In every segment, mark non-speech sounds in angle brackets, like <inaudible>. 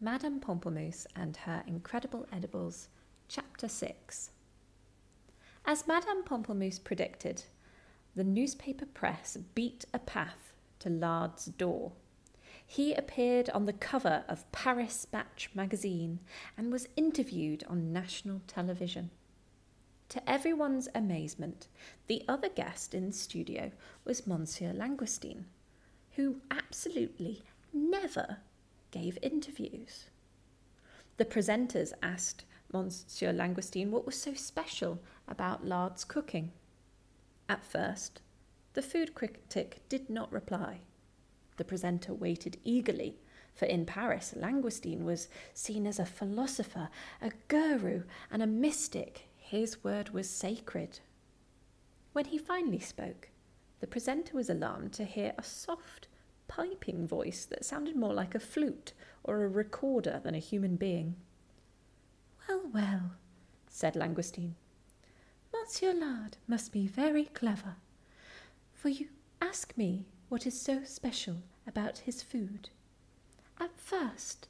Madame Pamplemousse and Her Incredible Edibles, Chapter 6. As Madame Pamplemousse predicted, the newspaper press beat a path to Lard's door. He appeared on the cover of Paris Match magazine and was interviewed on national television. To everyone's amazement, the other guest in the studio was Monsieur Langoustine, who absolutely never gave interviews. The presenters asked Monsieur Langoustine what was so special about Lard's cooking. At first, the food critic did not reply. The presenter waited eagerly, for in Paris, Langoustine was seen as a philosopher, a guru, and a mystic. His word was sacred. When he finally spoke, the presenter was alarmed to hear a soft, piping voice that sounded more like a flute or a recorder than a human being. Well, well, said Langoustine. Monsieur Lard must be very clever, for you ask me what is so special about his food. At first,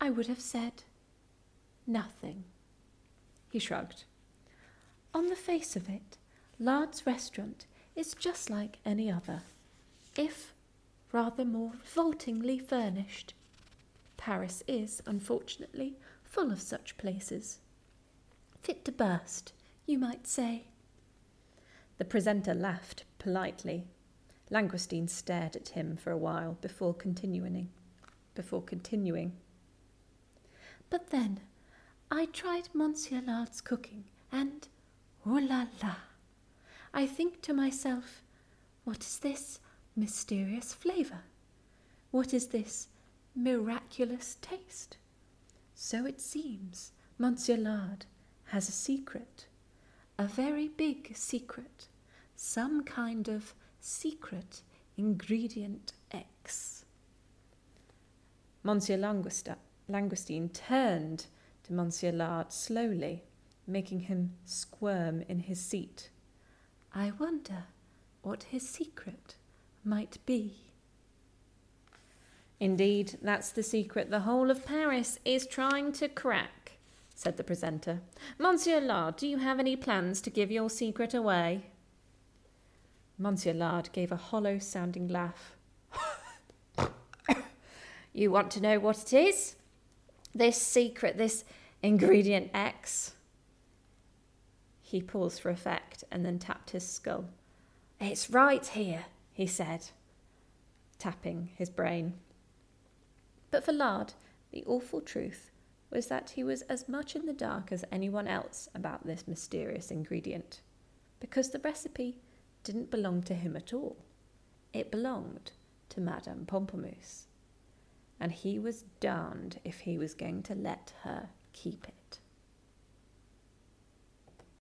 I would have said nothing. He shrugged. On the face of it, Lard's restaurant is just like any other, if rather more revoltingly furnished. Paris is, unfortunately, full of such places. Fit to burst, you might say. The presenter laughed politely. Langoustine stared at him for a while before continuing. Before continuing. But then I tried Monsieur Lard's cooking, and oh la la! I think to myself, what is this? Mysterious flavour? What is this miraculous taste? So it seems Monsieur Lard has a secret, a very big secret, some kind of secret ingredient X. Monsieur Langoustine turned to Monsieur Lard slowly, making him squirm in his seat. I wonder what his secret might be. Indeed, that's the secret the whole of Paris is trying to crack, said the presenter. Monsieur Lard, do you have any plans to give your secret away? Monsieur Lard gave a hollow sounding laugh. <coughs> you want to know what it is? This secret, this ingredient X? He paused for effect and then tapped his skull. It's right here, he said, tapping his brain. But for Lard, the awful truth was that he was as much in the dark as anyone else about this mysterious ingredient, because the recipe didn't belong to him at all. It belonged to Madame Pamplemousse, and he was darned if he was going to let her keep it.